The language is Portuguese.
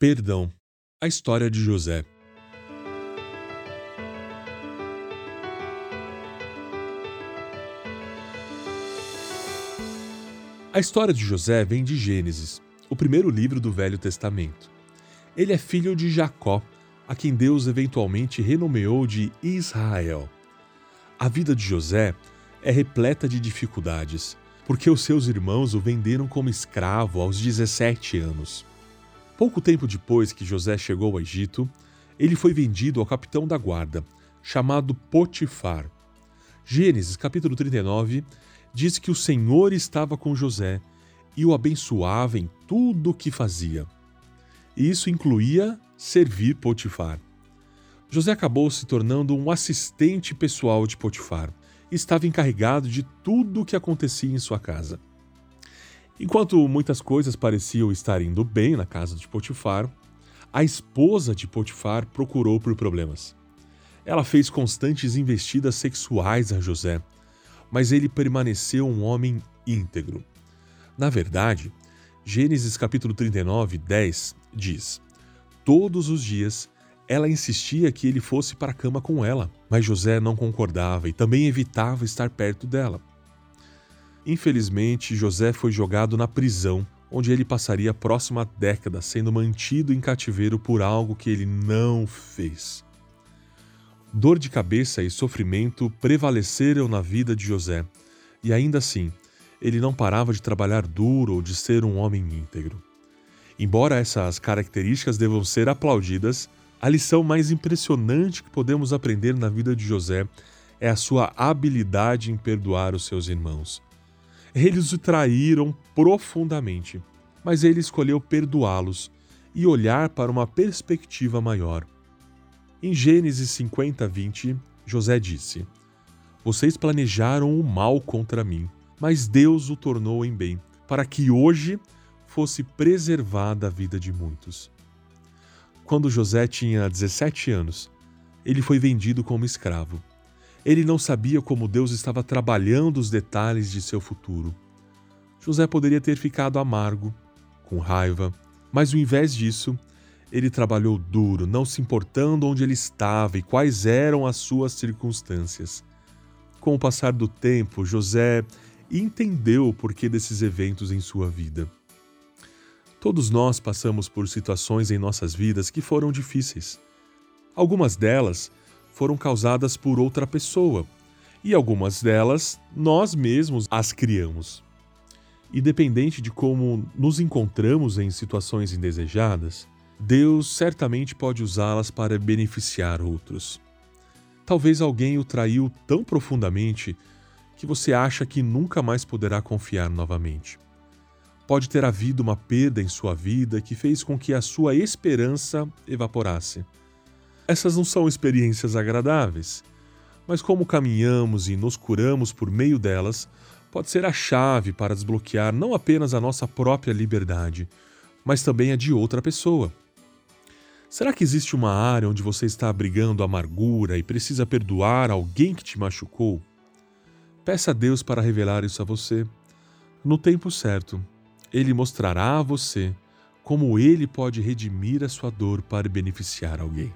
Perdão. A história de José. A história de José vem de Gênesis, o primeiro livro do Velho Testamento. Ele é filho de Jacó, a quem Deus eventualmente renomeou de Israel. A vida de José é repleta de dificuldades, porque os seus irmãos o venderam como escravo aos 17 anos. Pouco tempo depois que José chegou ao Egito, ele foi vendido ao capitão da guarda, chamado Potifar. Gênesis capítulo 39 diz que o Senhor estava com José e o abençoava em tudo o que fazia. E isso incluía servir Potifar. José acabou se tornando um assistente pessoal de Potifar e estava encarregado de tudo o que acontecia em sua casa. Enquanto muitas coisas pareciam estar indo bem na casa de Potifar, a esposa de Potifar procurou por problemas. Ela fez constantes investidas sexuais a José, mas ele permaneceu um homem íntegro. Na verdade, Gênesis capítulo 39, 10 diz: Todos os dias ela insistia que ele fosse para a cama com ela, mas José não concordava e também evitava estar perto dela. Infelizmente, José foi jogado na prisão, onde ele passaria a próxima década sendo mantido em cativeiro por algo que ele não fez. Dor de cabeça e sofrimento prevaleceram na vida de José, e ainda assim, ele não parava de trabalhar duro ou de ser um homem íntegro. Embora essas características devam ser aplaudidas, a lição mais impressionante que podemos aprender na vida de José é a sua habilidade em perdoar os seus irmãos. Eles o traíram profundamente, mas ele escolheu perdoá-los e olhar para uma perspectiva maior. Em Gênesis 50, 20, José disse: Vocês planejaram o mal contra mim, mas Deus o tornou em bem, para que hoje fosse preservada a vida de muitos. Quando José tinha 17 anos, ele foi vendido como escravo. Ele não sabia como Deus estava trabalhando os detalhes de seu futuro. José poderia ter ficado amargo, com raiva, mas ao invés disso, ele trabalhou duro, não se importando onde ele estava e quais eram as suas circunstâncias. Com o passar do tempo, José entendeu o porquê desses eventos em sua vida. Todos nós passamos por situações em nossas vidas que foram difíceis. Algumas delas foram causadas por outra pessoa, e algumas delas nós mesmos as criamos. Independente de como nos encontramos em situações indesejadas, Deus certamente pode usá-las para beneficiar outros. Talvez alguém o traiu tão profundamente que você acha que nunca mais poderá confiar novamente. Pode ter havido uma perda em sua vida que fez com que a sua esperança evaporasse. Essas não são experiências agradáveis, mas como caminhamos e nos curamos por meio delas, pode ser a chave para desbloquear não apenas a nossa própria liberdade, mas também a de outra pessoa. Será que existe uma área onde você está abrigando amargura e precisa perdoar alguém que te machucou? Peça a Deus para revelar isso a você. No tempo certo, Ele mostrará a você como Ele pode redimir a sua dor para beneficiar alguém.